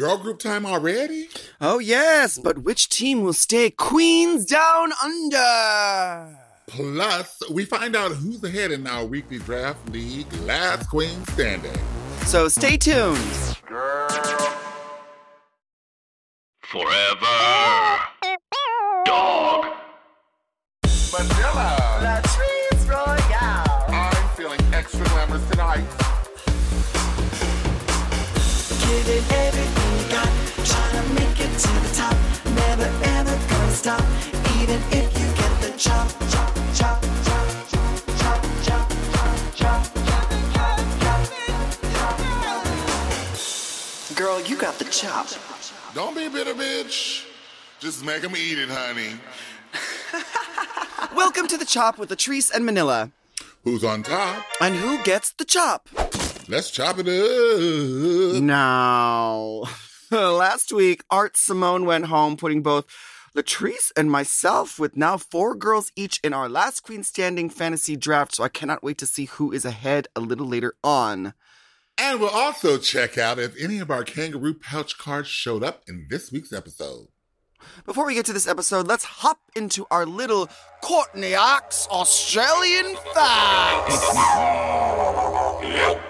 girl group time already? Oh, yes, but which team will stay Queens Down Under? Plus, we find out who's ahead in our weekly draft league, Last Queen Standing. So stay tuned. Forever. Dog. Manila, stop, even if you get the chop, chop, chop. Girl, you got the chop. Don't be a bitter, bitch. Just make them eat it, honey. Welcome to the chop with Latrice and Manila. Who's on top? And who gets the chop? Let's chop it up. Now, last week, Art Simone went home putting both Latrice and myself with now four girls each in our last queen standing fantasy draft. So I cannot wait to see who is ahead a little later on. And we'll also check out if any of our kangaroo pouch cards showed up in this week's episode. Before we get to this episode, let's hop into our little Courtney Act Australian facts.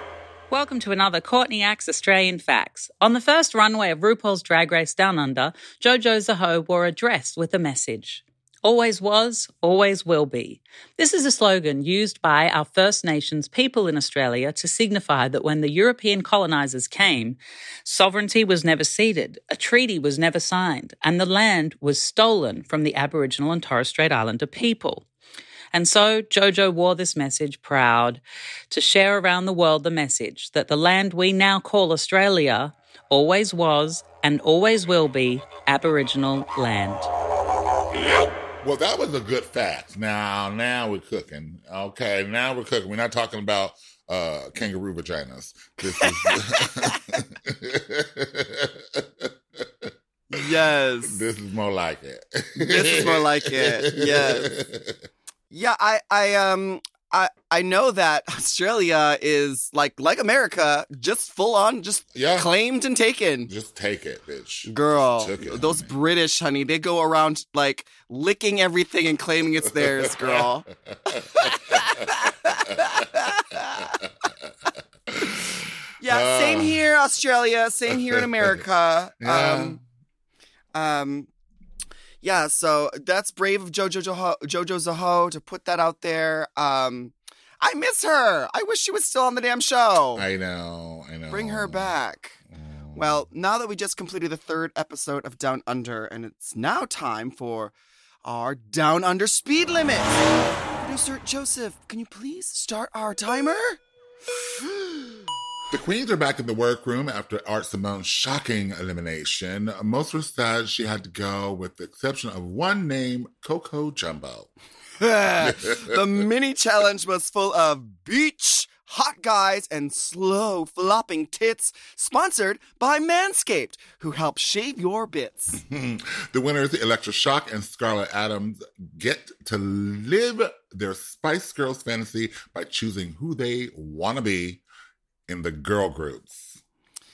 Welcome to another Courtney Act Australian Facts. On the first runway of RuPaul's Drag Race Down Under, Jojo Zaho wore a dress with a message. Always was, always will be. This is a slogan used by our First Nations people in Australia to signify that when the European colonisers came, sovereignty was never ceded, a treaty was never signed, and the land was stolen from the Aboriginal and Torres Strait Islander people. And so Jojo wore this message proud to share around the world the message that the land we now call Australia always was and always will be Aboriginal land. Well, that was a good fact. Now, now we're cooking. Okay, now we're cooking. We're not talking about uh, kangaroo vaginas. This is Yes. this is more like it. This is more like it. Yes. Yeah, I, I, um, I, I know that Australia is like like America, just full on, just Yeah. claimed and taken. Just take it, bitch. Girl, it, those honey. British, honey, they go around like licking everything and claiming it's theirs, girl. yeah, same Uh. here, Australia. Same here in America. Yeah. Um, um, yeah. So that's brave of Jojo Joho, Jojo Zaho to put that out there. Um, I miss her. I wish she was still on the damn show. I know, I know. Bring her back. Well, now that we just completed the third episode of Down Under, and it's now time for our Down Under speed limit. Producer Joseph, can you please start our timer? The queens are back in the workroom after Art Simone's shocking elimination. Most were sad she had to go, with the exception of one named Coco Jumbo. the mini challenge was full of beach, hot guys, and slow flopping tits, sponsored by Manscaped, who help shave your bits. the winners, Electra Shock and Scarlett Adams, get to live their Spice Girls fantasy by choosing who they want to be in the girl groups.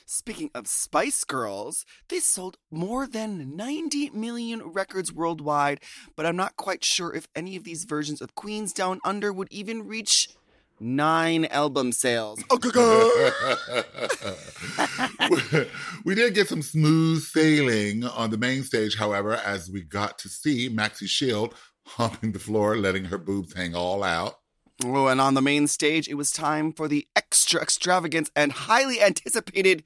Speaking of Spice Girls, they sold more than 90 million records worldwide, but I'm not quite sure if any of these versions of Queens Down Under would even reach nine album sales. we did get some smooth sailing on the main stage, however, as we got to see Maxi Shield humping the floor, letting her boobs hang all out. Oh, and on the main stage, it was time for the extra extravagant and highly anticipated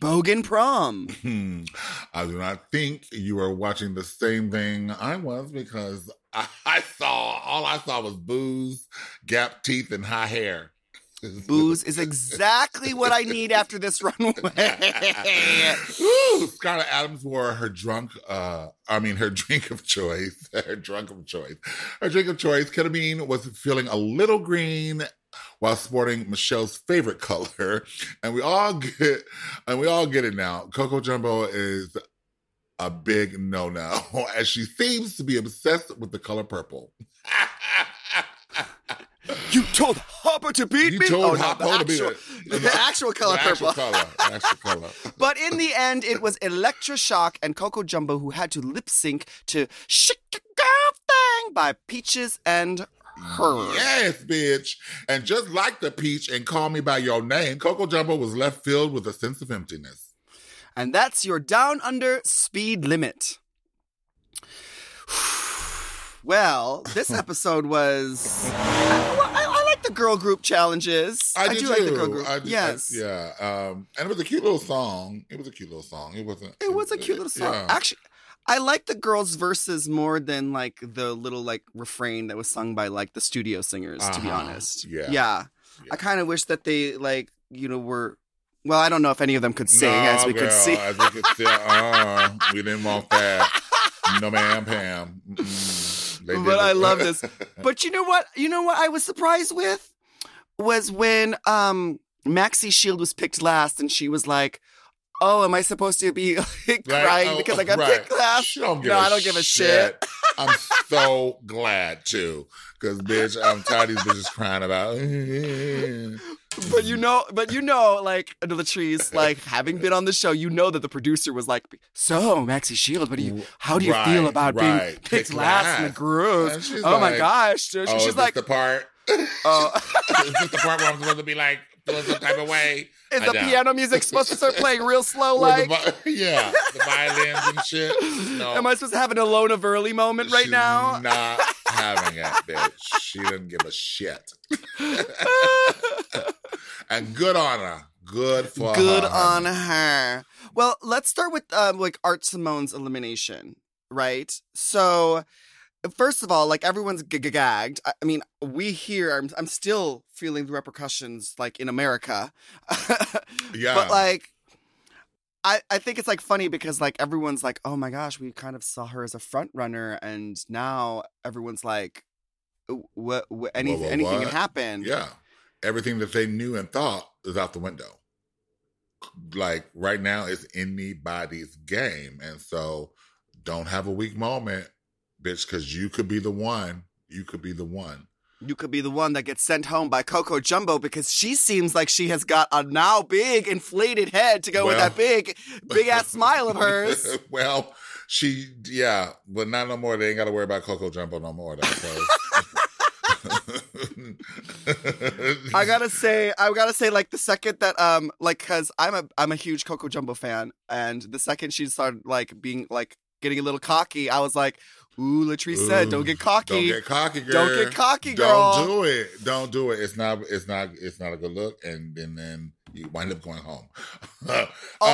Bogan Prom. I do not think you are watching the same thing I was because I, I saw all I saw was booze, gap teeth, and high hair. Booze is exactly what I need after this runway. Scarlett Adams wore her drunk, uh, I mean, her drink of choice, her drunk of choice. Her drink of choice, ketamine, was feeling a little green while sporting Michelle's favorite color. And we all get, and we all get it now. Coco Jumbo is a big no-no, as she seems to be obsessed with the color purple. You told Hopper to beat You me. told oh, no, Hopper the to beat actual, the actual color The actual purple. color. actual color. But in the end, it was Electra Shock and Coco Jumbo who had to lip sync to "Shake Your Girl Thing" by Peaches and Herb. Yes, bitch. And just like the peach and call me by your name, Coco Jumbo was left filled with a sense of emptiness. And that's your down under speed limit. Well, this episode was. I, I, I like the girl group challenges. I, did do too. like the girl group. I did- yes. I- yeah. Um, and it was a cute little song. It was a cute little song. It wasn't. It was a cute little song. yeah. Actually, I like the girls' verses more than like the little like refrain that was sung by like the studio singers. To be Uh-huh. honest, Yeah. yeah. Yeah. I kind of wish that they like you know were. Well, I don't know if any of them could sing, No, as we girl, could see. As we could see. Uh, we didn't want that. No, ma'am, Pam. Mm-mm. They but I love this. But you know what? You know what I was surprised with was when um Maxi Shield was picked last, and she was like, "Oh, am I supposed to be like, Right? crying Oh, because I got right. picked last?" She don't give No, I don't give a shit. I'm so glad too, because bitch, I'm tired of these bitches crying about. But you know, but you know, like under the trees, like having been on the show, you know that the producer was like, "So, Maxi Shield, what do you? How do you feel Right, about being right. picked Picked last in the last. groove?" And she's Oh my gosh! Oh, she's is this like, the part. uh, is this the part where I'm supposed to be like feeling some type of way? "Is I the don't. piano music supposed to start playing real slow, like?" the yeah, the violins and shit. No, Am I supposed to have an Alona Verley moment right she's now? Not having it, bitch. She didn't give a shit. and good on her. Good for Good her. on her. Well, let's start with um, like Art Simone's elimination, right? So, first of all, like everyone's g- g- gagged. I I mean, we here. I'm, I'm still feeling the repercussions, like in America. Yeah. But like, I I think it's like funny because like everyone's like, oh my gosh, we kind of saw her as a front runner, and now everyone's like, what? what anything, anything can happen. Yeah. Everything that they knew and thought is out the window. Like right now, it's anybody's game. And so don't have a weak moment, bitch, because you could be the one. You could be the one. You could be the one that gets sent home by Coco Jumbo because she seems like she has got a now big inflated head to go with that big, big ass smile of hers. well, she, yeah, but not no more. They ain't got to worry about Coco Jumbo no more. I gotta say, I gotta say, like the second that, um, like, cause I'm a, I'm a huge Coco Jumbo fan, and the second she started like being like getting a little cocky, I was like, "Ooh, Latrice said, don't get cocky." Don't get cocky, girl. Don't get cocky, girl. Don't do it. Don't do it. It's not. It's not. It's not a good look. And then then you wind up going home. Although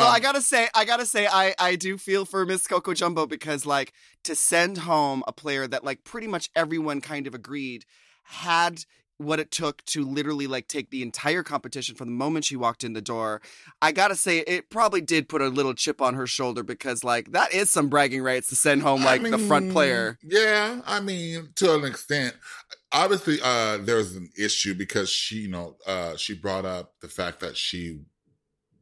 Um, I gotta say, I gotta say, I I do feel for Miss Coco Jumbo because like to send home a player that like pretty much everyone kind of agreed had what it took to literally like take the entire competition from the moment she walked in the door. I gotta say, it probably did put a little chip on her shoulder because like that is some bragging rights to send home like I the front player. Yeah, I mean, to an extent. Obviously, uh, there's an issue because she, you know, uh, she brought up the fact that she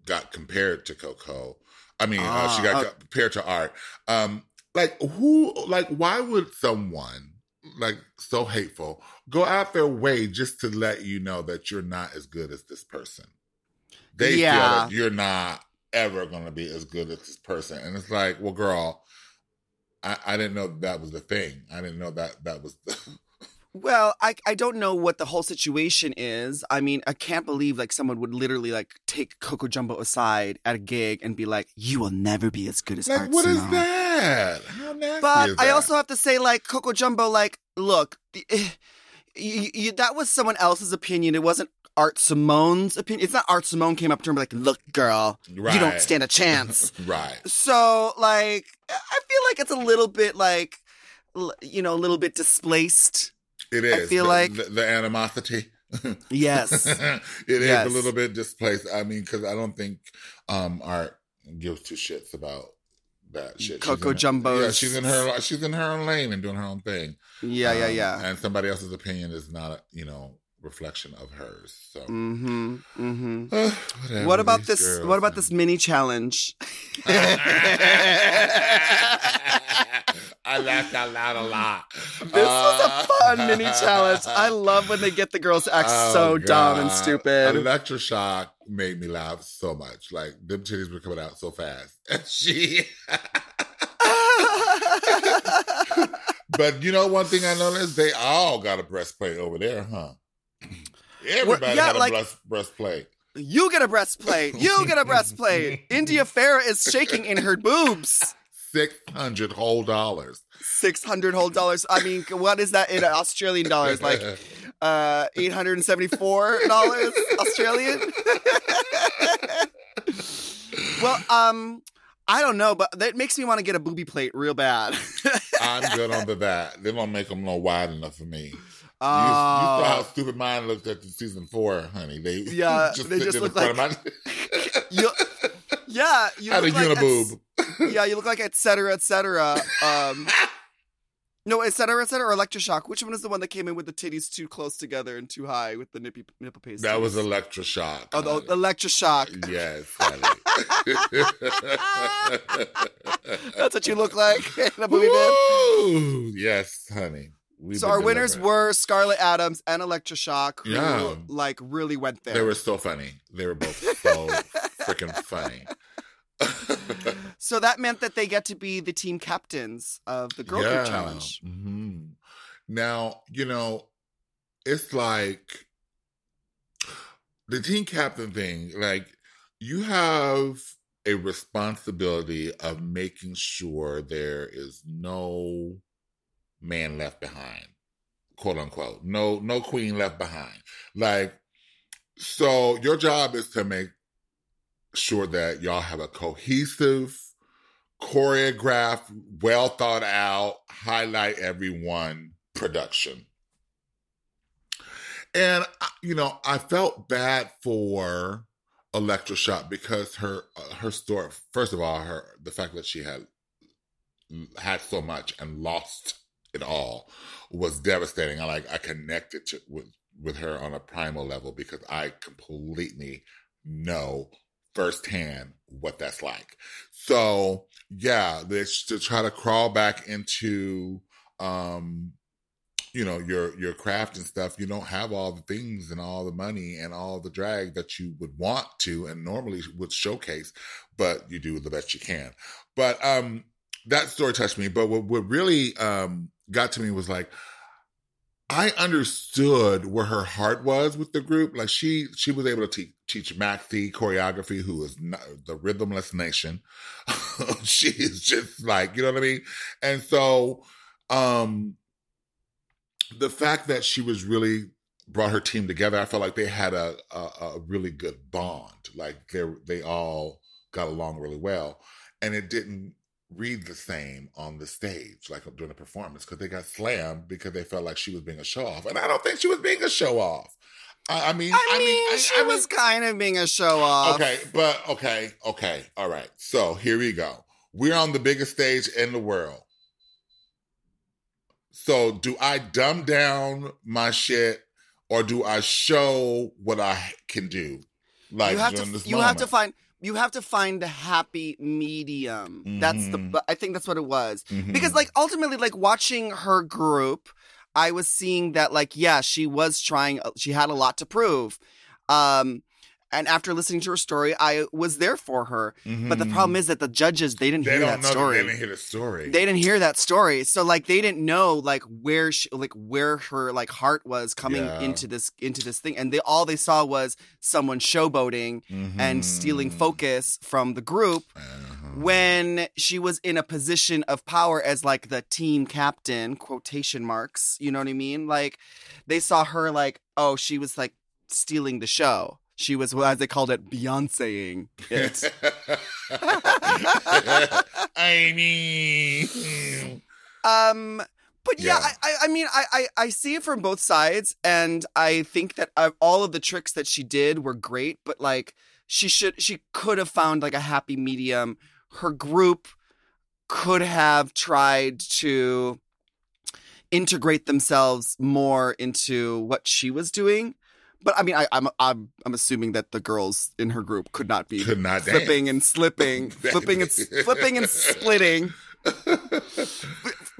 got compared to Coco. I mean, uh, she Ah, got uh, compared to Art. Um, like who? Like why would someone like so hateful go out their way just to let you know that you're not as good as this person? They Yeah. feel that you're not ever going to be as good as this person, and it's like, well, girl, I, I didn't know that was the thing. I didn't know that that was. Well, I I don't know what the whole situation is. I mean, I can't believe like someone would literally like take Coco Jumbo aside at a gig and be like, "You will never be as good as like, Art what is Simone." that? How nasty But is I also have to say, like Coco Jumbo, like look, the, eh, you, you, that was someone else's opinion. It wasn't Art Simone's opinion. It's not Art Simone came up to her and like, "Look, girl, you don't stand a chance." right. so, like, I feel like it's a little bit like, l- you know, a little bit displaced. It is. I feel the, like- the, the animosity. Yes. it is Yes. a little bit displaced. I mean, because I don't think um Art gives two shits about that shit. Coco Jumbo's- Yeah, she's in her. She's in her own lane and doing her own thing. Yeah, yeah, Um, yeah. And somebody else's opinion is not, you know, reflection of hers. So. Mm-hmm. Mm-hmm. Uh, whatever, What about this? girls, What about man. this mini challenge? I laughed out loud a lot. This was a uh, fun mini challenge. I love when they get the girls to act Oh, so dumb and God. stupid. Electra Shock made me laugh so much. Like them titties were coming out so fast. And she But you know one thing I noticed? They all got a breastplate over there, huh? Everybody yeah, got a like- breast, breastplate. you get a breastplate. You get a breastplate. India Ferrah is shaking in her boobs. Six hundred whole dollars. Six hundred whole dollars. I mean, what is that in Australian dollars? Like uh, eight hundred and seventy-four dollars Australian. well, um, I don't know, but that makes me want to get a booby plate real bad. I'm good on the that. They don't make them no wide enough for me. You, you saw how Uh, stupid mine looked at the season four, honey. They Yeah, they just look of my- you, yeah, you had a like uniboob. yeah, you look like et cetera, et cetera. Um, no, et cetera, et cetera, or Electra Shock. Which one is the one that came in with the titties too close together and too high with the nippy nipple paste? That was Electra Shock. oh, honey. the Electra Shock. Yes, honey. That's what you look like in a movie. Woo! Yes, honey. We've So our winners were Scarlett Adams and Electra Shock, who Yeah. like really went there. They were so funny. They were both so freaking funny. So that meant that they get to be the team captains of the girl group challenge. hmm Now, you know, it's like the team captain thing, like you have a responsibility of making sure there is no man left behind, quote unquote. No, no queen left behind. Like, so your job is to make sure that y'all have a cohesive, choreographed, well thought out, highlight everyone production. And you know, I felt bad for Electra Shock because her uh, her story. First of all, her the fact that she had had so much and lost it all was devastating. I like I connected to, with with her on a primal level because I completely know firsthand what that's like. So yeah, this to try to crawl back into um you know your your craft and stuff you don't have all the things and all the money and all the drag that you would want to and normally would showcase but you do the best you can but um that story touched me but what, what really um got to me was like I understood where her heart was with the group. Like she, she was able to te- teach Maxi choreography, who is not, the rhythmless nation. she is just like, you know what I mean? And so, um, the fact that she was really brought her team together, I felt like they had a, a, a really good bond. Like they, they all got along really well. And it didn't read the same on the stage, like during the performance, because they got slammed because they felt like she was being a show off, and I don't think she was being a show off. I, I mean, I mean, I- she I mean- was kind of being a show off. okay, but okay, okay, all right. So here we go. We're on the biggest stage in the world. So do I dumb down my shit, or do I show what I can do? Like you have to you have to find you have to find the happy medium. That's the Mhm. but I think that's what it was. Mhm. Because like ultimately like watching her group, I was seeing that like yeah, she was trying uh, she had a lot to prove. Um and after listening to her story, I was there for her. But the problem is that the judges they didn't they hear that story. They didn't hear the story. They didn't hear that story, so like they didn't know like where she, like where her like heart was coming Yeah. into this into this thing, and they all they saw was someone showboating and stealing Mhm. focus from the group Uh-huh. when she was in a position of power as like the team captain quotation marks you know what i mean like they saw her like oh she was like stealing the show she was as they called it beyonceing it. I mean, um but yeah, Yeah. I, I mean I, I I see it from both sides and I think that uh, all of the tricks that she did were great but like she should she could have found like a happy medium. Her group could have tried to integrate themselves more into what she was doing but I mean I I'm I'm I'm assuming that the girls in her group could not be could not flipping and slipping flipping and flipping and splitting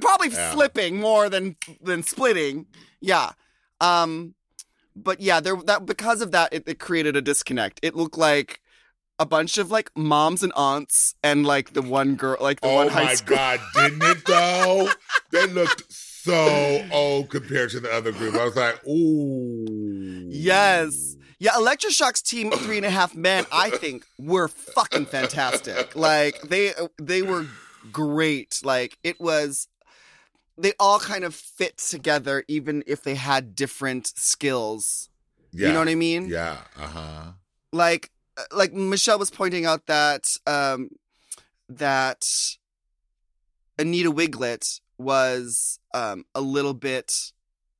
probably Yeah. flipping more than than splitting. Yeah. Um, but yeah, there that because of that, it, it created a disconnect. It looked like a bunch of like moms and aunts and like the one girl, like the Oh one high school. Oh my god, didn't it though? they looked so old compared to the other group. I was like, ooh. Yes. Yeah, Electra Shock's team three and a half men, I think, were fucking fantastic. Like they they were great. Like it was they all kind of fit together even if they had different skills. Yeah. You know what I mean? Yeah. Uh huh. Like uh, like Michelle was pointing out that um that Anita Wiglet was um a little bit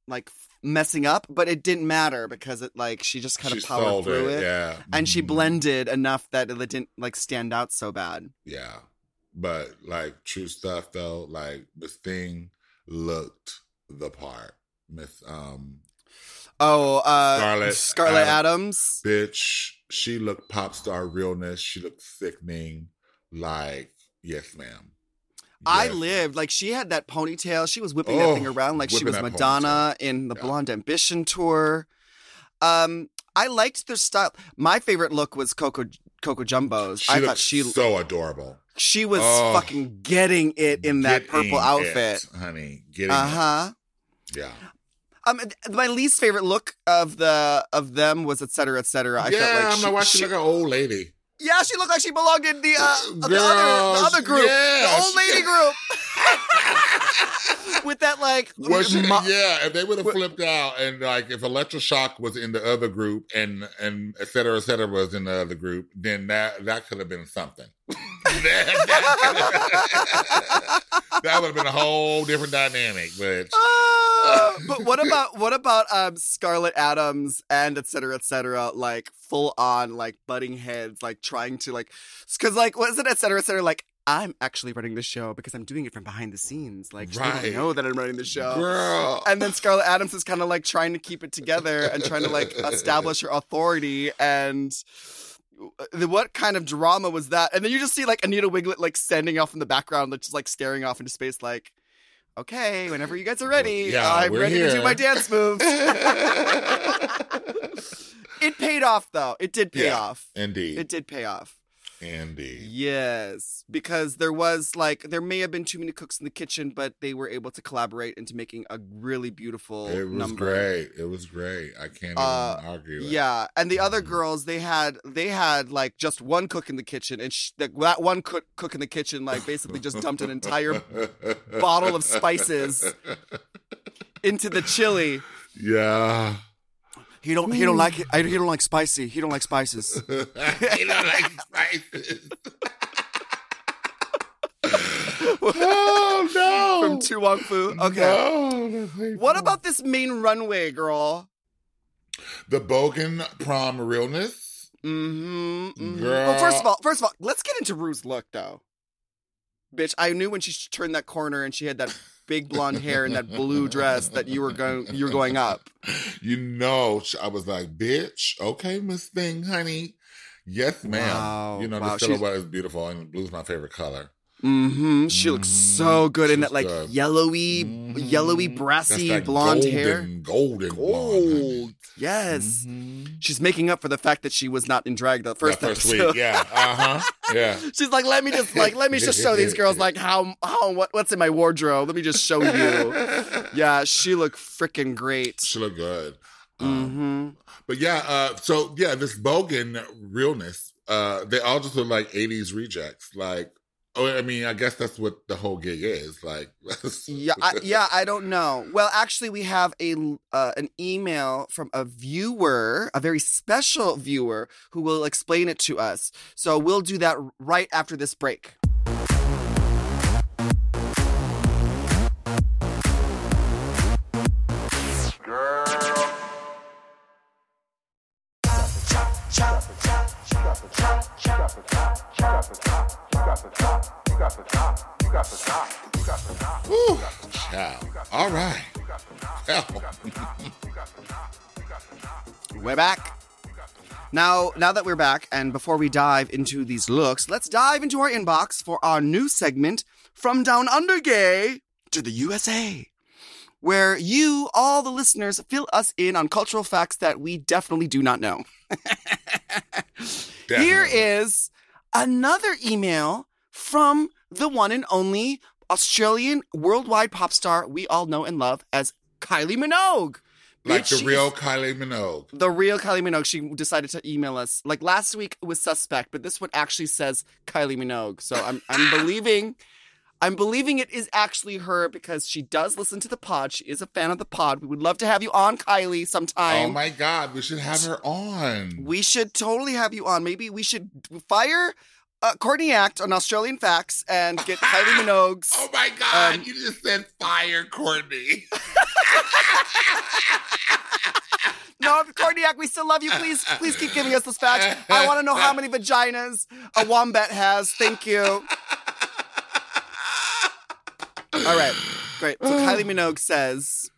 like messing up, but it didn't matter because it like she just kind She of powered through it. Yeah. and she Mhm. blended enough that it didn't like stand out so bad. Yeah. But like true stuff though, like Miss Thing looked the part. Miss um Oh, uh, Scarlett Scarlett Adams. Adams. bitch, she looked pop star realness. She looked sickening. Like, yes, ma'am. I lived like she had that ponytail. She was whipping Oh, that thing around like she whipping was that Madonna in the Yeah. Blonde Ambition tour. Um, I liked their style. My favorite look was Coco Coco Jumbo's. She I looked thought she so adorable. she was Oh. fucking getting it in that Getting purple outfit. it, honey. Getting it. Uh huh. Yeah. Um, my least favorite look of the of them was et cetera, et cetera. I yeah, felt like I'm she, not watching she- like an old lady. Yeah, she looked like she belonged in the uh, the other the other group, yeah, the old she- lady group, with that like Was she, mo- yeah, if they would have flipped out and like if Electra Shock was in the other group and and et cetera, et cetera was in the other group, then that that could have been something. that would have been a whole different dynamic, but Ah, but what about what about um Scarlett Adams and et cetera, et cetera, like full on like butting heads, like trying to like because like was it et cetera, et cetera, like I'm actually running the show because I'm doing it from behind the scenes. Like they Right. don't know that I'm running the show. girl. And then Scarlett Adams is kind of like trying to keep it together and trying to like establish her authority and uh, the, what kind of drama was that? And then you just see like Anita Wiglet like standing off in the background, like, just like staring off into space, like, okay, whenever you guys are ready, Yeah, I'm ready to do my dance moves. it paid off though. It did pay Yeah. off. Indeed. It did pay off. Indeed. Yes, because there was like there may have been too many cooks in the kitchen, but they were able to collaborate into making a really beautiful It was number. great. It was great. I can't even Uh, argue. it. Yeah, and the other Mhm. girls they had they had like just one cook in the kitchen, and sh- that that one cook cook in the kitchen like basically just dumped an entire bottle of spices into the chili. Yeah. He don't he don't like it. I, he don't like spicy. He don't like spices. you know, like spices. oh no! From To Wong Foo. Okay. No, that's. What about this main runway, girl? the Bogan prom realness? Mm-hmm. mhm. Girl. Well, first of all, first of all, let's get into Rue's look though. Bitch, I knew when she turned that corner and she had that big blonde hair and that blue dress that you were going you were going up. You know, I was like, bitch, okay, Miss Thing, honey. Yes, ma'am. Wow, You know, wow, the she's- silhouette is beautiful, and blue's my favorite color. Mm-hmm. She looks so good in that like yellowy, Mhm. yellowy, brassy that blonde golden, hair. Golden blonde. Gold. Yes. Mhm. She's making up for the fact that she was not in drag the first, first week, yeah, uh huh, yeah. She's like, let me just like let me just show these girls like how how what what's in my wardrobe. Let me just show you. Yeah, she looked freaking great. she looked good. Um, Mm-hmm. But yeah, uh, so yeah, this Bogan realness, uh, they all just look like '80s rejects. Like, oh, I mean, I guess that's what the whole gig is. Like, Yeah, I, yeah, I don't know. Well, actually, we have a uh, an email from a viewer, a very special viewer, who will explain it to us. So we'll do that right after this break. Whew, child. All right. We're back. Now, now that we're back, and before we dive into these looks, let's dive into our inbox for our new segment from Down Under Gay. to the USA, where you, all the listeners, fill us in on cultural facts that we definitely do not know. Here is another email from the one and only Australian worldwide pop star we all know and love as Kylie Minogue. like Bitch, the real Kylie Minogue. the real Kylie Minogue. She decided to email us. Like last week was suspect, but this one actually says Kylie Minogue. So I'm I'm believing I'm believing it is actually her because she does listen to the pod. She is a fan of the pod. We would love to have you on, Kylie, sometime. Oh my God, we should have her on. We should totally have you on. Maybe we should fire uh, Courtney Act on Australian Facts and get Kylie Minogue's. Oh my God, Um, you just said fire, Courtney. No, Courtney Act, we still love you. Please, please keep giving us those facts. I want to know how many vaginas a wombat has. Thank you. All right, great. So Kylie Minogue says,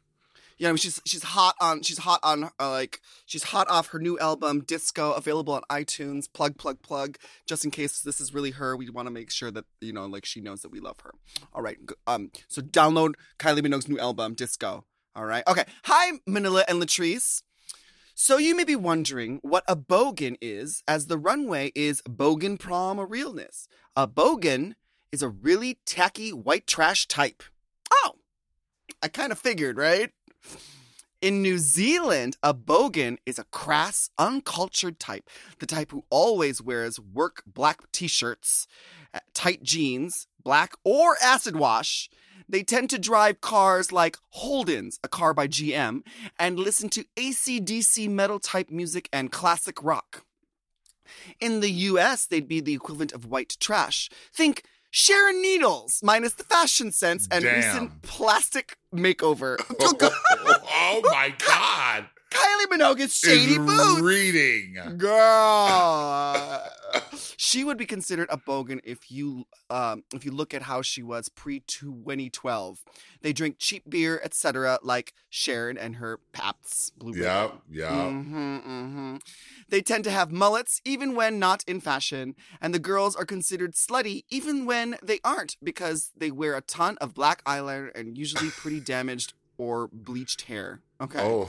you know, she's she's hot on she's hot on uh, like she's hot off her new album Disco, available on iTunes. Plug, plug, plug. Just in case this is really her, we want to make sure that you know, like she knows that we love her. All right, um, so download Kylie Minogue's new album Disco. All right, okay. Hi, Manila and Latrice. So you may be wondering what a bogan is, as the runway is bogan prom or realness. A bogan is a really tacky white trash type. Oh, I kind of figured, right? In New Zealand, a bogan is a crass, uncultured type. The type who always wears work black t shirts, uh, tight jeans, black or acid wash. They tend to drive cars like Holden's, a car by GM, and listen to ACDC metal type music and classic rock. In the US, they'd be the equivalent of white trash. Think Sharon Needles, minus the fashion sense and Damn. recent plastic makeover. oh my God. Kylie Minogue's shady boots. reading. Girl. she would be considered a bogan if you um, if you look at how she was pre 2012. They drink cheap beer, etc., like Sharon and her Pabst Blue Ribbon. Yep, yep. hmm hmm They tend to have mullets even when not in fashion, and the girls are considered slutty even when they aren't because they wear a ton of black eyeliner and usually pretty damaged or bleached hair. Okay. Oh.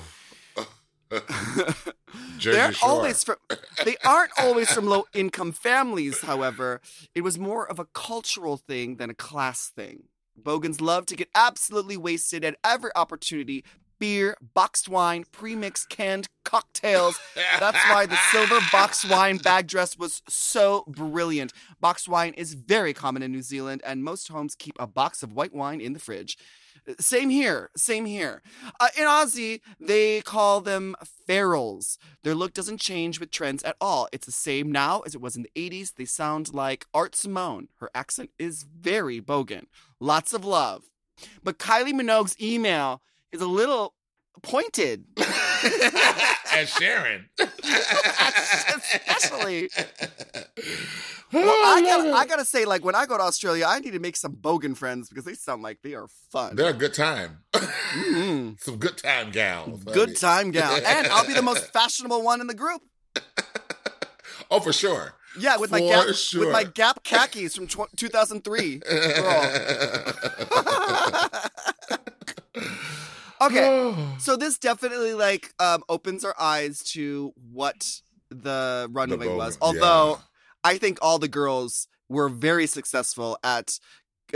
Jersey they aren't Shore. always from they aren't always from low income families, however. It was more of a cultural thing than a class thing. Bogans love to get absolutely wasted at every opportunity. Beer, boxed wine, pre-mixed canned cocktails. That's why the silver boxed wine bag dress was so brilliant. Boxed wine is very common in New Zealand, and most homes keep a box of white wine in the fridge. Same here. Same here. Uh, in Aussie, they call them ferals. Their look doesn't change with trends at all. It's the same now as it was in the 80s. They sound like Art Simone. Her accent is very bogan. Lots of love. But Kylie Minogue's email is a little pointed. and Sharon. Especially. Well, I gotta, I gotta say, like, when I go to Australia, I need to make some bogan friends because they sound like they are fun. They're a good time. Mhm. Some good time gals. honey. Good time gal. And I'll be the most fashionable one in the group. Oh, for sure. Yeah, with my Gap sure. with my Gap khakis from tw- 2003. Okay. So this definitely like um opens our eyes to what the runway bogan, was. Although yeah. I think all the girls were very successful at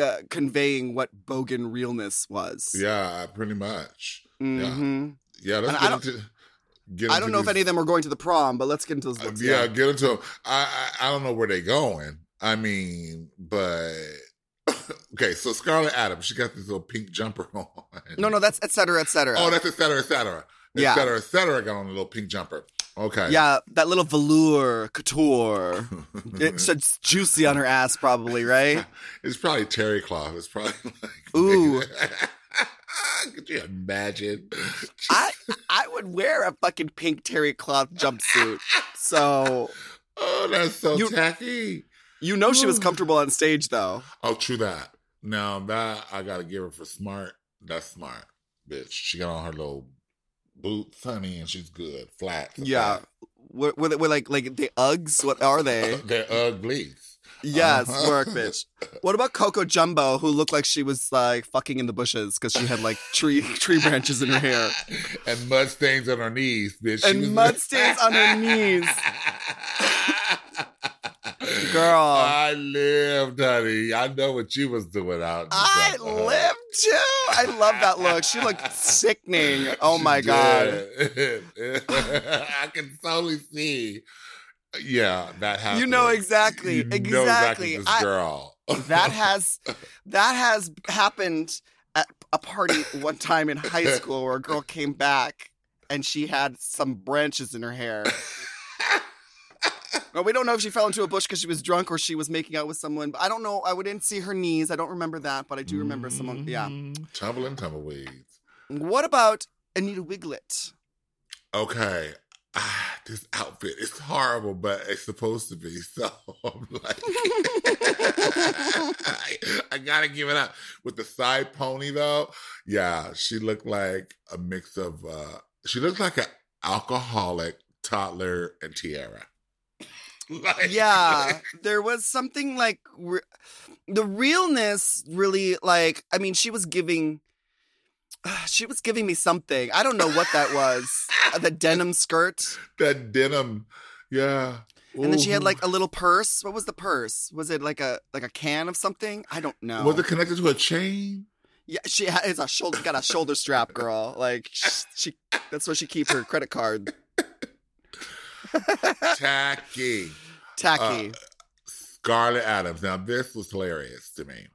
uh, conveying what bogan realness was. yeah, pretty much. Mhm. Yeah, let's And I get don't- into. Get I don't know if any of them were going to the prom, but let's get into those Uh, looks. yeah, get into. 'em. I, I I don't know where they're going. I mean, but okay. So Scarlett Adams, she got this little pink jumper on. No, no, that's et cetera, et cetera. Oh, that's et cetera, et cetera, et Yeah. cetera, et cetera. Got on a little pink jumper. Okay. Yeah, that little velour couture. it's, it's juicy on her ass, probably, right? It's probably terry cloth. It's probably like Ooh. Could you imagine? I I would wear a fucking pink terry cloth jumpsuit. So oh, that's so You- tacky. You know she was comfortable on stage, though. Oh, true that. Now that I gotta give her for smart. That's smart, bitch. She got on her little boots, honey, and she's good. Flat. Yeah, were, were, they, were like like the Uggs? What are they? They're uglies. Yes, Uh-huh. work, bitch. What about Coco Jumbo, who looked like she was like fucking in the bushes because she had like tree tree branches in her hair and mud stains on her knees, bitch. She and was- mud stains on her knees? Girl, I lived, honey. I know what you was doing out. I sun. lived too. I love that look. She looked sickening. Oh my god. I can totally see. Yeah, that happened. You know exactly, You know exactly. this I- girl. that has that has happened at a party one time in high school where a girl came back and she had some branches in her hair. Well, we don't know if she fell into a bush because she was drunk or she was making out with someone. But I don't know. I didn't see her knees. I don't remember that, but I do remember someone. Yeah. Mm, Tumbling tumbleweeds. What about Anita Wiglet? Okay. Ah, this outfit is horrible, but it's supposed to be. So I'm like, I, I gotta give it up. With the side pony though, yeah, she looked like a mix of. uh She looked like an alcoholic toddler and tiara. Like- yeah, there was something like re- the realness. Really, like I mean, she was giving. She was giving me something. I don't know what that was. Uh, the denim skirt, that denim. Yeah. and then she had like a little purse. What was the purse? Was it like a like a can of something? I don't know. Was it connected to a chain? Yeah, she has a shoulder got a shoulder strap, girl. Like she, she that's where she keep her credit card. Tacky. Tacky. Scarlett Adams. Now this was hilarious to me.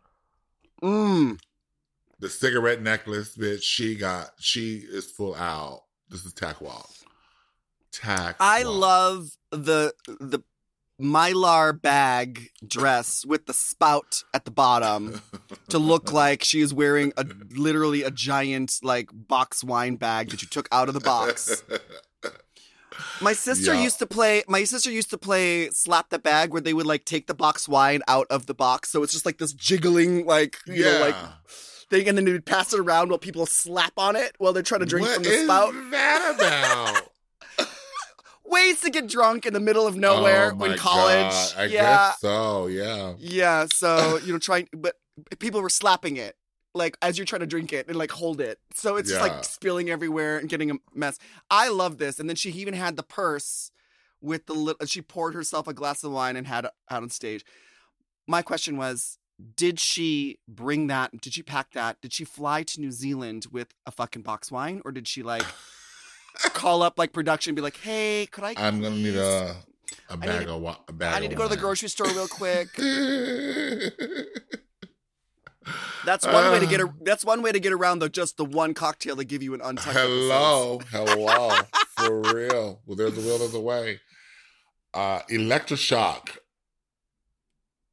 mm. The cigarette necklace, bitch. She got. She is full out. This is tack walk. Tack. I walk. love the the mylar bag dress with the spout at the bottom to look like she is wearing a literally a giant like box wine bag that you took out of the box. My sister Yeah. used to play. My sister used to play slap the bag, where they would like take the box wine out of the box, so it's just like this jiggling, like you yeah. know, like thing, and then they would pass it around while people slap on it while they're trying to drink What from the is spout. that about? Ways to get drunk in the middle of nowhere Oh in college. God. I yeah, guess so. Yeah. yeah. So you know, trying, but people were slapping it. Like as you're trying to drink it and like hold it, so it's just like spilling everywhere and getting a mess. I love this, and then she even had the purse with the little. She poured herself a glass of wine and had it out on stage. My question was, did she bring that? Did she pack that? Did she fly to New Zealand with a fucking box wine, or did she like call up like production and be like, "Hey, could I? I'm gonna need a a bag to- of a bag. I need to go to the grocery store real quick." That's one way to get. A, that's one way to get around the just the one cocktail to give you an untouched. Hello, hello, for real. Well, there's a will, there's a way. Uh, Electra Shock.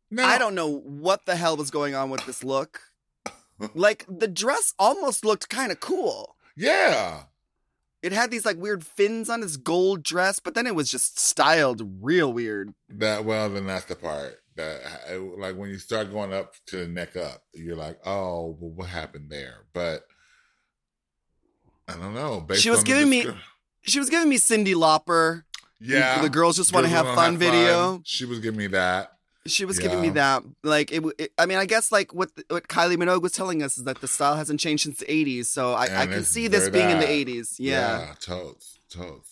No, I don't know what the hell was going on with this look. Like the dress almost looked kind of cool. Yeah, It had these like weird fins on his gold dress, but then it was just styled real weird. that well, then that's the part that uh, like when you start going up to the neck up, you're like, oh, well, what happened there? But I don't know. She was giving me- She was giving me Cyndi Lauper. yeah, the girls just want to have fun video. fun. She was giving me that. She was giving me that. Like it, it. I mean, I guess like what what Kylie Minogue was telling us is that the style hasn't changed since the '80s. So I, I can see this being in the that. '80s. Yeah. totes, totes.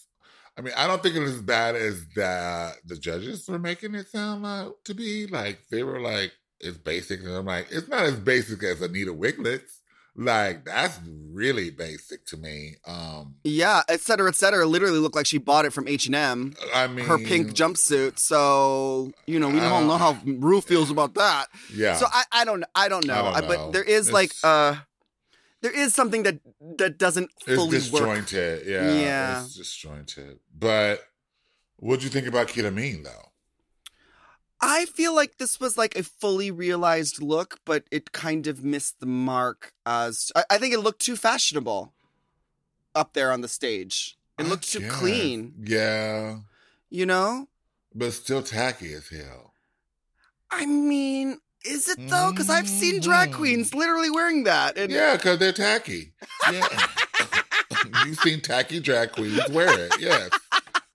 I mean, I don't think it was as bad as that the judges were making it sound like to be. Like they were like, it's basic, and I'm like, it's not as basic as Anita Wiglet's. Like that's really basic to me. Um, Yeah, et cetera, et cetera. Literally looked like she bought it from H and M. I mean, Her pink jumpsuit. So you know, we Uh, don't know how Rue feels about that. Yeah, So I, I don't, I don't know. I don't I- know. but there is like, It's- uh, there is something that that doesn't it's fully work. disjointed. Yeah, Yeah. it's disjointed. But what do you think about Ketamine though? I feel like this was like a fully realized look, but it kind of missed the mark. As I, I think it looked too fashionable up there on the stage. It looked too clean. Yeah, You know. but still tacky as hell. I mean, is it though? Because I've seen drag Mhm. queens literally wearing that. And Yeah, because they're tacky. Yeah. You've seen tacky drag queens wear it. Yes.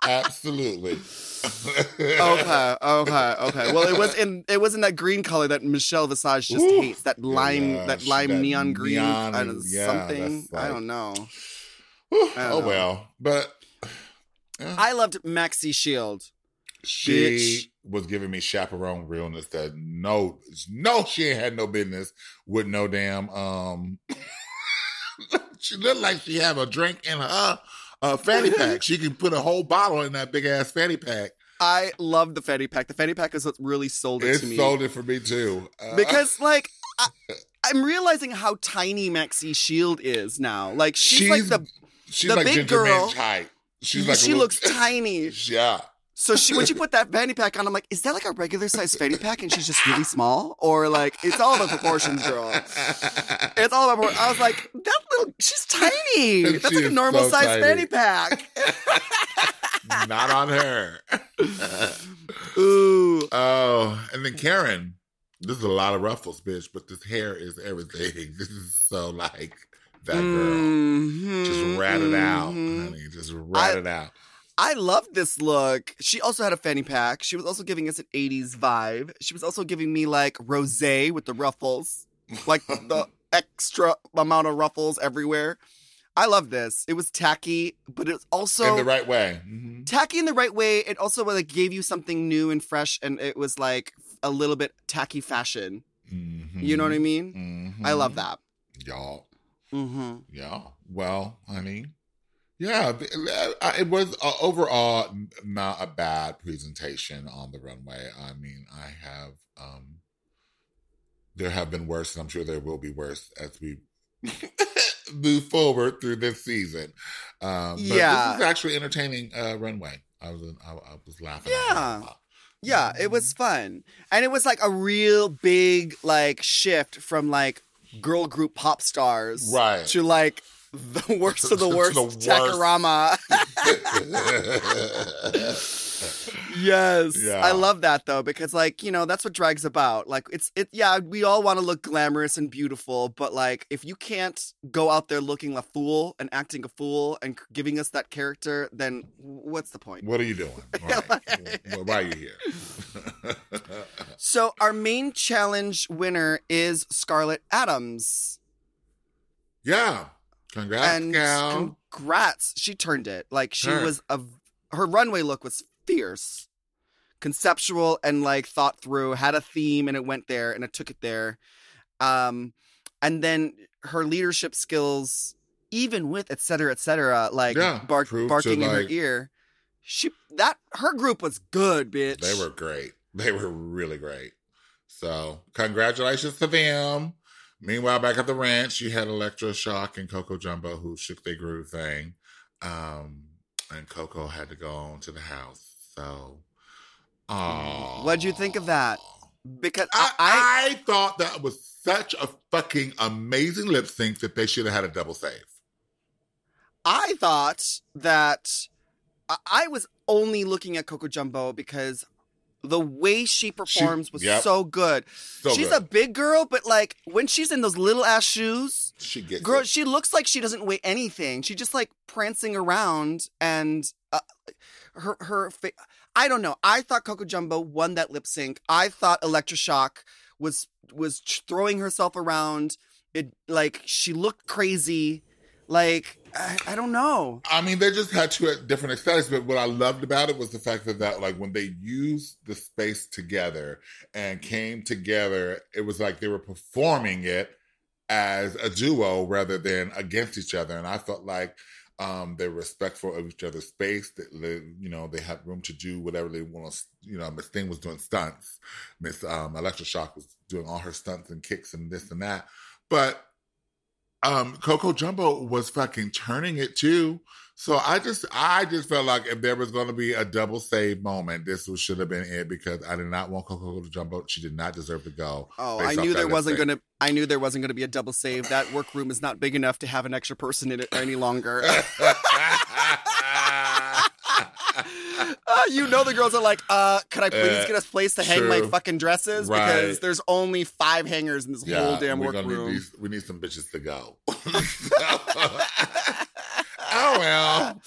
Absolutely. Okay, okay, okay. Well, it was in it was in that green color that Michelle Visage just Ooh. hates. That lime, Yeah, that lime that neon green, neon I know, yeah, something. that's I don't know. Whew, I don't oh know. well, but I loved Maxi Shield. she Bitch. Was giving me chaperone realness that no, no, she ain't had no business with no damn. um She looked like she have a drink in her uh, fanny pack. She can put a whole bottle in that big ass fanny pack. I love the fanny pack. The fanny pack is what really sold it It to me. It sold it for me too. Uh, because like I, I'm realizing how tiny Maxi Shield is now. Like she's, She's like the she's the like big Ginger girl- Minj height. She's like she little- looks tiny. Yeah. So she when she put that fanny pack on, I'm like, is that like a regular size fanny pack and she's just really small, or like it's all about proportions, girl. It's all about. propor- I was like, that little, she's tiny. That's She like a normal so size tiny. fanny pack. Not on her. Ooh, Oh, and then Karen. This is a lot of ruffles, bitch, but this hair is everything. This is so like that girl. Mhm, Just rat it out, mhm. honey. Just rat I- it out. I love this look. She also had a fanny pack. She was also giving us an 80s vibe. She was also giving me like rose with the ruffles, like the extra amount of ruffles everywhere. I love this. It was tacky, but it's also in the right way. Mhm. tacky in the right way. It also like gave you something new and fresh, and it was like a little bit tacky fashion. Mhm. You know what I mean? Mhm. I love that. Y'all. Mm-hmm. Yeah. Well, honey. Yeah, uh, it was uh, overall not a bad presentation on the runway. I mean, I have um there have been worse, and I'm sure there will be worse as we move forward through this season. Um, but Yeah. this is actually entertaining uh, runway. I was I, I was laughing. at it a Yeah. Yeah, it was fun. And it was like a real big like shift from like girl group pop stars Right. to like the worst of the worst. Takarama. yes. Yeah. I love that though because like, you know, that's what drag's about. Like it's it yeah, we all want to look glamorous and beautiful, but like if you can't go out there looking a fool and acting a fool and giving us that character, then what's the point? what are you doing? Right. Why are you here? So our main challenge winner is Scarlett Adams. yeah. Congrats, and gal. congrats, she turned it. Like she Her. was a her runway look was fierce. Conceptual and like thought through, had a theme and it went there and it took it there. Um and then her leadership skills even with et cetera, et cetera, like Yeah, bark, barking in her ear. She that her group was good, bitch. They were great. They were really great. So, congratulations to them. Meanwhile, back at the ranch, you had Electra Shock and Coco Jumbo who shook their groove thing. Um, and Coco had to go on to the house. So, oh. What'd you think of that? because I, I, I thought that was such a fucking amazing lip sync that they should have had a double save. I thought that I was only looking at Coco Jumbo because the way she performs was yep. so good. So she's good. a big girl, but like when she's in those little ass shoes, she gets girl, it. she looks like she doesn't weigh anything. She just like prancing around and uh, her her. Fa- I don't know. I thought Coco Jumbo won that lip sync. I thought Electra Shock was was throwing herself around. It like she looked crazy. Like I, I don't know. I mean, they just had two different aesthetics, but what I loved about it was the fact that, that like when they used the space together and came together, it was like they were performing it as a duo rather than against each other. And I felt like um, they were respectful of each other's space. That you know, they had room to do whatever they want to. You know, Miss Thing was doing stunts. Miss um, Electra Shock was doing all her stunts and kicks and this and that. But um Coco Jumbo was fucking turning it too. So I just I just felt like if there was going to be a double save moment, this was, should have been it because I did not want Coco Jumbo. She did not deserve to go. Oh, I knew there wasn't gonna. I knew there wasn't gonna be a double save. That workroom is not big enough to have an extra person in it any longer. Uh, you know the girls are like, uh, can I please Uh, get a place to hang my fucking dresses? Right. Because there's only five hangers in this whole damn workroom. Need these, we need some bitches to go. oh well.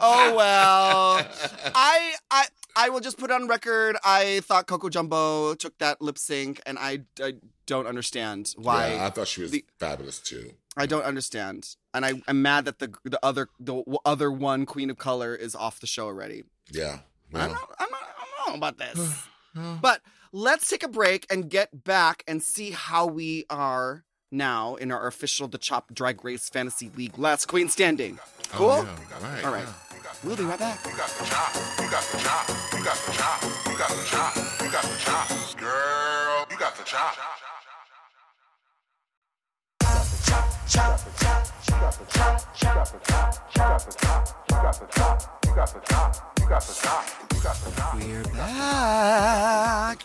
Oh well. I I I will just put on record. I thought Coco Jumbo took that lip sync, and I, I don't understand why. Yeah, I thought she was the- fabulous too. I don't understand, and I, I'm mad that the the other the other one Queen of Color is off the show already. Yeah. I'm Well, not, I'm not, I don't know about this. well, But let's take a break and get back and see how we are now in our official The Chop Drag Race Fantasy League Last Queen Standing. Oh, cool? Oh, yeah, right. All right. yeah. We'll be right back. You got the chop. You got the chop. You got the chop. You got the chop. You got the chop. Girl, you got the chop. We're back.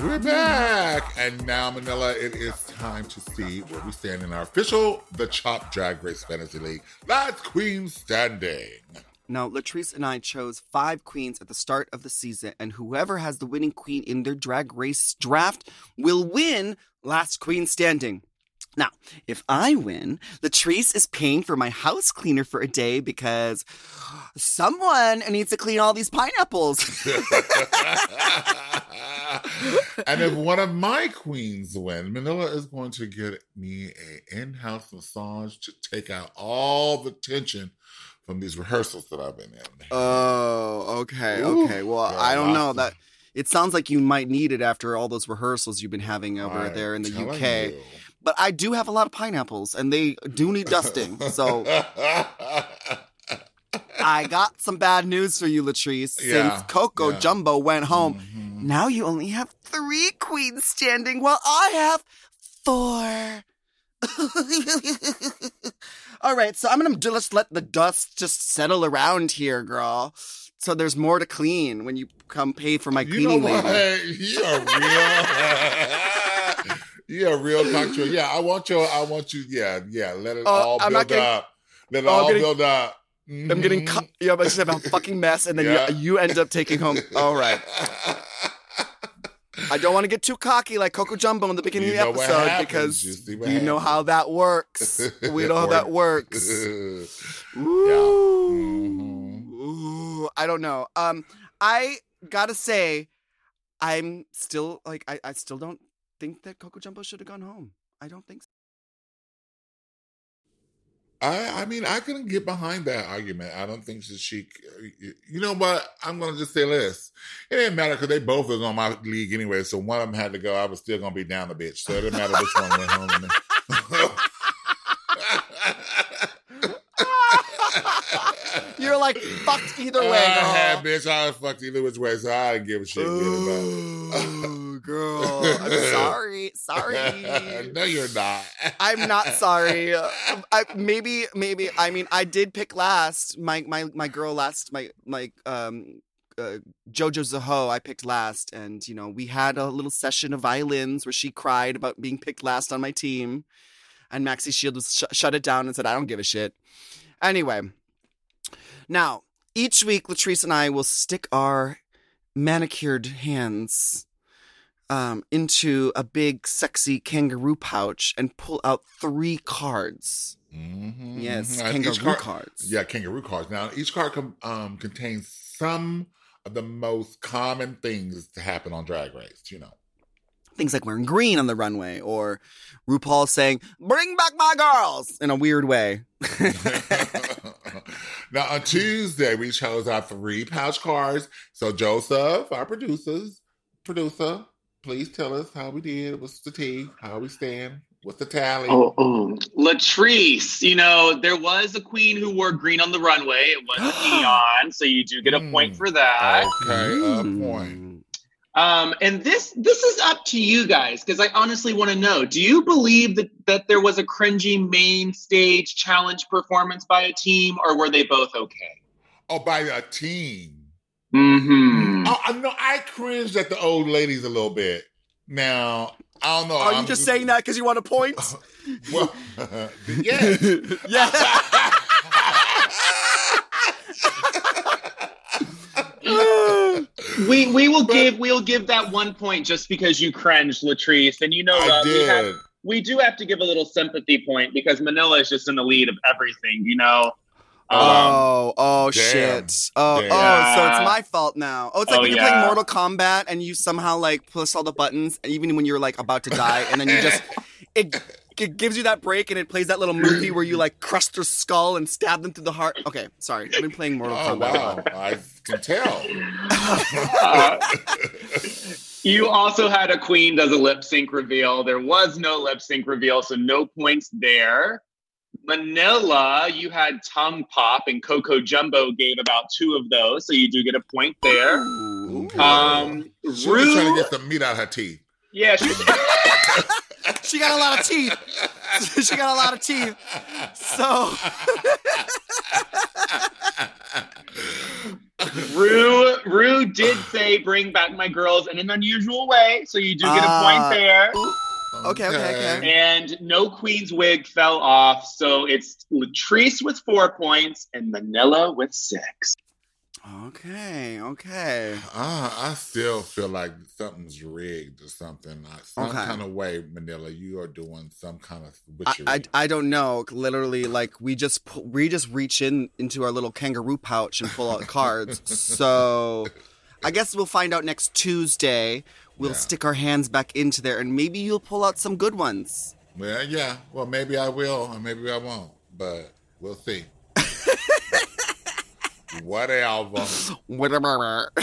We're back. And now, Manila, it is time to see where we stand in our official The Chop Drag Race Fantasy League. Last Queen Standing. Now, Latrice and I chose five queens at the start of the season, and whoever has the winning queen in their drag race draft will win Last Queen Standing. Now, if I win, Latrice is paying for my house cleaner for a day because someone needs to clean all these pineapples. and if one of my queens win, Manila is going to get me a in-house massage to take out all the tension from these rehearsals that I've been in. Oh, okay, Ooh, okay. Well, I don't know that. It sounds like you might need it after all those rehearsals you've been having over I'm there in the UK. you. But I do have a lot of pineapples, and they do need dusting. so I got some bad news for you, Latrice. Yeah, Since Coco yeah. Jumbo went home, Mhm. now you only have three queens standing, while I have four. All right, so I'm gonna just let the dust just settle around here, girl. So there's more to clean when you come pay for my You know cleaning what? lady. You are real. Are real cocktail. Yeah, I want your. I want you. Yeah, yeah. Let it Oh, all I'm build getting- up. Let it all getting- build up. I'm getting Mhm. cut. Yeah, but just have a fucking mess, and then Yeah. you, you end up taking home. All right. I don't want to get too cocky like Coco Jumbo in the beginning You of the episode because You you know how that works. We know how that works. Ooh. Ooh, I don't know. Um, I gotta say, I'm still like I, I still don't think that Coco Jumbo should have gone home. I don't think so. I, I mean, I couldn't get behind that argument. I don't think that she. You know what? I'm gonna just say this. It didn't matter because they both was on my league anyway. So one of them had to go. I was still gonna be down the bitch. So it didn't matter which one went home. You're like fucked either way, I girl. had bitch. I was fucked either which way, so I didn't give a shit. Ooh, girl, I'm sorry. Sorry. no, you're not. I'm not sorry. I, maybe, maybe. I mean, I did pick last. My my my girl last. My my um. Uh, Jojo Zaho, I picked last, and you know we had a little session of violins where she cried about being picked last on my team, and Maxi Shield was sh- shut it down and said, "I don't give a shit." Anyway, now each week Latrice and I will stick our manicured hands um, into a big, sexy kangaroo pouch and pull out three cards. Mhm, Yes, mhm. Kangaroo card- cards. Yeah, kangaroo cards. Now each card com- um, contains some of the most common things to happen on Drag Race. You know. Things like wearing green on the runway, or RuPaul saying, Bring back my girls in a weird way. now on Tuesday we chose our three pouch cards. So Joseph, our producers, producer, please tell us how we did. What's the tea? How we stand? What's the tally? Oh, oh. Latrice, you know, there was a queen who wore green on the runway. It was neon, so you do get a point Mm. for that. Okay, a Mm. point. Um, and this this is up to you guys because I honestly want to know: Do you believe that that there was a cringy main stage challenge performance by a team, or were they both okay? Oh, by a team. Mm-hmm. Oh, I know. I cringed at the old ladies a little bit. Now, I don't know. Are you I'm just saying that because you want a point? Well, yes. yeah. We we will But- give we'll give that one point just because you cringed, Latrice, and you know I uh, we have we do have to give a little sympathy point because Manila is just in the lead of everything, you know. Oh, oh Damn. shit. Oh, Damn. oh, so it's my fault now. Oh, it's like Oh, when you're yeah. playing Mortal Kombat and you somehow like push all the buttons, even when you're like about to die, and then you just it it gives you that break and it plays that little movie where you like crush their skull and stab them through the heart. Okay, sorry, I've been playing Mortal Oh Kombat. wow, I can tell. Uh, you also had a queen does a lip sync reveal. There was no lip sync reveal, so no points there. Manila, you had tongue pop, and Coco Jumbo gave about two of those, so you do get a point there. Ooh. Um, She was Rue, trying to get the meat out of her teeth. yeah, she, She got a lot of teeth. she got a lot of teeth. So Ru, Ru did say bring back my girls in an unusual way, so you do get a Ah. point there. Okay, okay, okay. And no queen's wig fell off, so it's Latrice with four points and Manila with six. Okay, okay. Ah, I still feel like something's rigged or something. Like some Okay. kind of way, Manila, you are doing some kind of I, witchery. I, I don't know. Literally, like we just we just reach in into our little kangaroo pouch and pull out cards. so, I guess we'll find out next Tuesday. We'll Yeah. stick our hands back into there, and maybe you'll pull out some good ones. well, yeah. Well, maybe I will, or maybe I won't, but we'll see. Whatever. Whatever.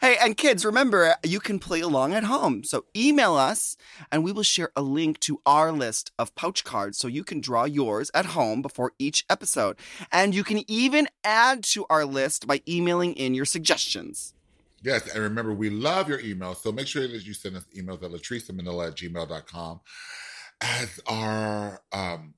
Hey, and kids, remember you can play along at home. So email us, and we will share a link to our list of pouch cards so you can draw yours at home before each episode. And you can even add to our list by emailing in your suggestions. Yes, and remember, we love your emails, so make sure that you send us emails at latricemanila at gmail.com as our um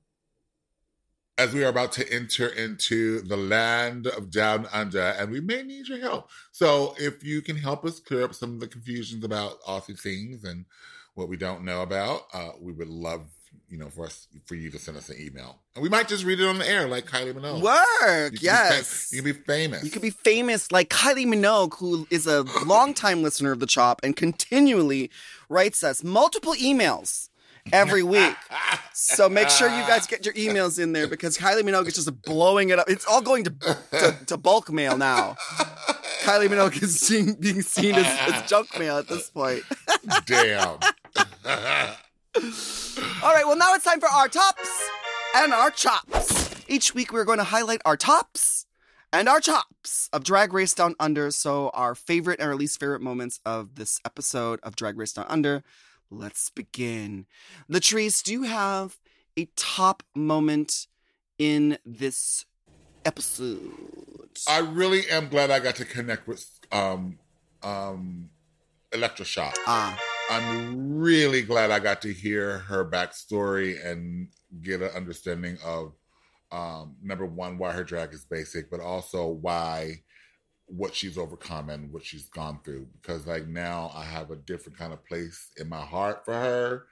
as we are about to enter into the land of down under, and we may need your help. So if you can help us clear up some of the confusions about Aussie things and what we don't know about, uh, we would love, you know, for us for you to send us an email. And we might just read it on the air like Kylie Minogue. Work, You yes. fam- you can be famous. You could be famous like Kylie Minogue, who is a longtime listener of the Chop and continually writes us multiple emails every week. So make sure you guys get your emails in there because Kylie Minogue is just blowing it up. It's all going to to, to bulk mail now. Kylie Minogue is seen, being seen as, as junk mail at this point. Damn. All right, well, now it's time for our tops and our chops. Each week, we're going to highlight our tops and our chops of Drag Race Down Under. So, our favorite and our least favorite moments of this episode of Drag Race Down Under. Let's begin. Latrice, do you have a top moment in this episode? I really am glad I got to connect with um um Electra Shock. Ah, I'm really glad I got to hear her backstory and get an understanding of um number one why her drag is basic, but also why what she's overcome and what she's gone through. Because like now I have a different kind of place in my heart for her,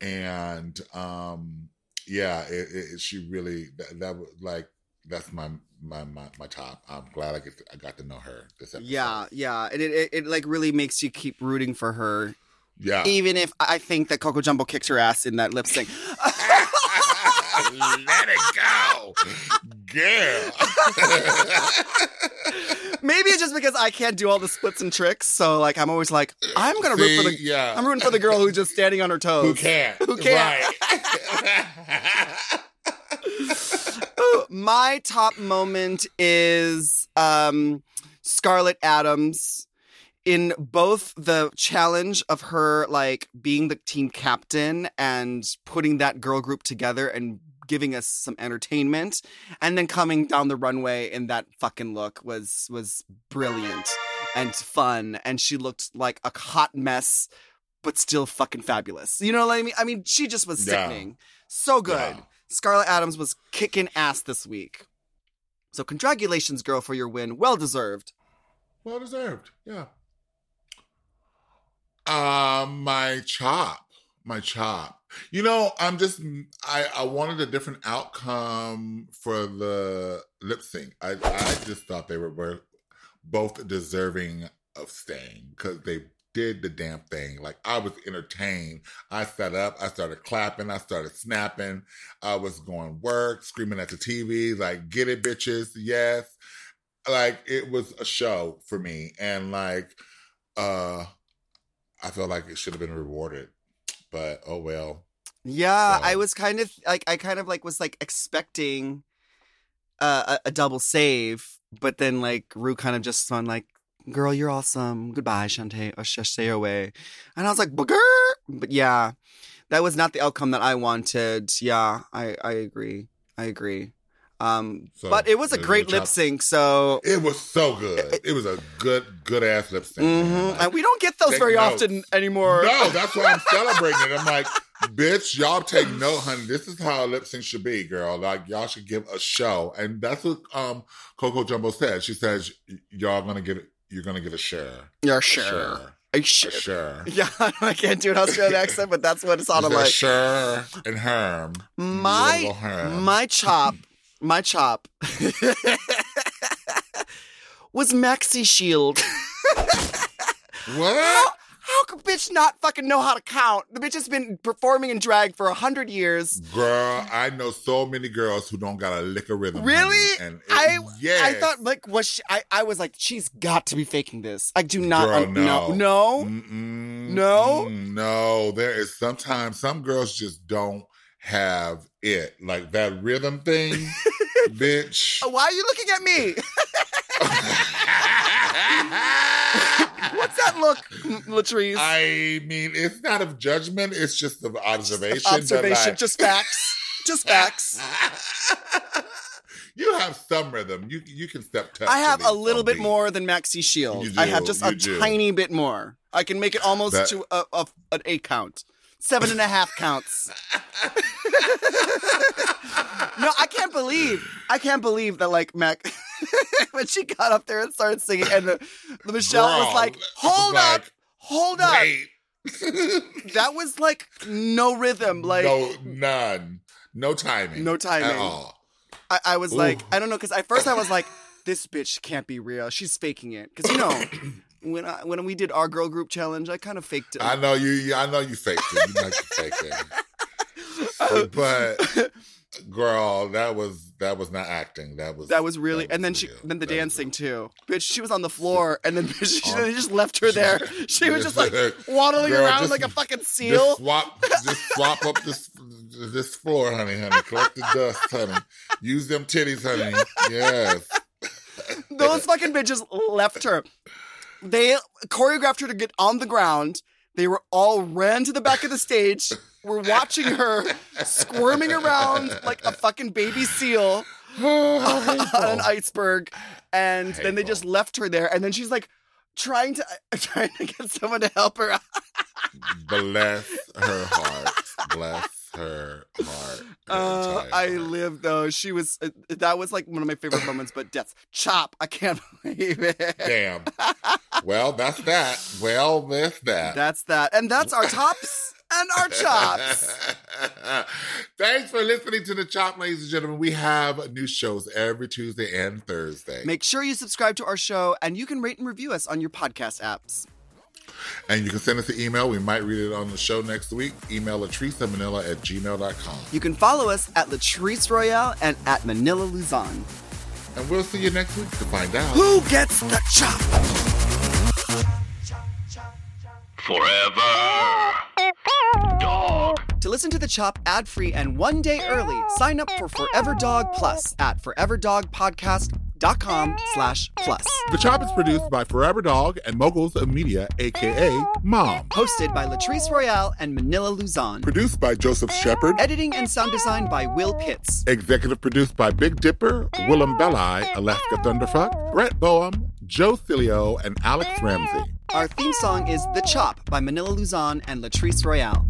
and um yeah, it, it, she really that, that was like that's my my my, my top. I'm glad I get to, I got to know her this episode. yeah, yeah. And it, it, it like really makes you keep rooting for her, yeah. even if I think that Coco Jumbo kicks her ass in that lip sync. Let it go, girl. Maybe it's just because I can't do all the splits and tricks, so like I'm always like, I'm gonna root for the yeah. I'm rooting for the girl who's just standing on her toes. Who can't? Who can't? Right. Ooh, My top moment is um Scarlett Adams in both the challenge of her like being the team captain and putting that girl group together and giving us some entertainment and then coming down the runway in that fucking look was was brilliant and fun and she looked like a hot mess but still fucking fabulous. You know what I mean? I mean, she just was Yeah. sickening. So good. Yeah. Scarlett Adams was kicking ass this week. So congratulations, girl, for your win. Well deserved. Well deserved. Yeah. Um, my chop, my chop. You know, I'm just I I wanted a different outcome for the lip sync. I I just thought they were, both deserving of staying because they did the damn thing. Like I was entertained. I sat up, I started clapping, I started snapping. I was going work, screaming at the TV, like, get it, bitches, yes. Like it was a show for me. And like uh I felt like it should have been rewarded. But oh well. Yeah, So- I was kind of like I kind of like was like expecting uh, a, a double save, but then like Ru kind of just went like, "Girl, you're awesome. Goodbye, Shantae or stay away," and I was like, "Booger," but yeah, that was not the outcome that I wanted. Yeah, I I agree. I agree. Um, So, but it was a great lip sync. So, It was so good. It was a good, good ass lip sync. man. Mhm. Like, and we don't get those very notes. often anymore. No, that's why I'm celebrating it. I'm like, bitch, y'all take note, honey. This is how a lip sync should be, girl. Like y'all should give a show, and that's what um Coco Jumbo said. She says y'all gonna get you're gonna get a share, sure. share, Are you a sure? share. Yeah, I can't do an Australian accent, but that's what it sounded like. sure and Herm. My my chop, my chop was Maxi Shield. what? How, how could bitch not fucking know how to count? The bitch has been performing in drag for a hundred years. Girl, I know so many girls who don't got a lick of rhythm. Really? honey, And it, I yes. I thought like was she, I I was like she's got to be faking this. I do not Girl, un- no. no no. Mm-mm, No? no. There is sometimes some girls just don't have it, like that rhythm thing, bitch. Oh, why are you looking at me? What's that look, Latrice? I mean, it's not of judgment; it's just of observation. but, Observation, like- just facts, just facts. you have some rhythm. You you can step touch. I have a little bit more than Maxi Shield. You I have just a do. tiny bit more. I can make it almost That- to a, a, an eight count, seven and a half counts. no, I can't believe. I can't believe that like Mac when she got up there and started singing, and the, the Michelle was like, "Hold like, up, hold up." Wait. That was like no rhythm. Like no, none. No timing. No timing. at all. I, I was like, I don't know, because at first I was like, this bitch can't be real. She's faking it. Because you know, when I, when we did our girl group challenge, I kind of faked it. I know you. I know you faked it. You know you faked it. But girl, that was that was not acting. That was that was really, that and then was she, then the That dancing too. Bitch, she was on the floor, and then she, On- they just left her there. She was just like waddling Girl, around just- like a fucking Just seal. swap, just swap up this this floor, honey, honey. Collect the dust, honey. Use them titties, honey. Yes. Those fucking bitches left her. They choreographed her to get on the ground. They were all ran to the back of the stage. We're watching her squirming around like a fucking baby seal on an iceberg. And then they just left her there. And then she's like trying to trying to get someone to help her out. Bless her heart. Bless her heart. Uh, I heart. live though. She was uh, that was like one of my favorite moments. But deaths, chop. I can't believe it. Damn. Well, that's that. Well, that's that. That's that, and that's our tops and our chops. Thanks for listening to the Chop, ladies and gentlemen. We have new shows every Tuesday and Thursday. Make sure you subscribe to our show, and you can rate and review us on your podcast apps. And you can send us an email. We might read it on the show next week. Email Latrice Manila at gmail.com. You can follow us at Latrice Royale and at Manila Luzon. And we'll see you next week to find out. Who gets the chop? Forever. Dog. To listen to the chop ad free and one day early, sign up for Forever Dog Plus at foreverdogpodcast.com slash plus. The Chop is produced by Forever Dog and Moguls of Media, aka Mom. Hosted by Latrice Royale and Manila Luzon. Produced by Joseph Shepard. Editing and sound design by Will Pitts. Executive produced by Big Dipper, Willem Belli, Alaska Thunderfuck, Brett Boehm, Joe Cilio, and Alex Ramsey. Our theme song is The Chop by Manila Luzon and Latrice Royale.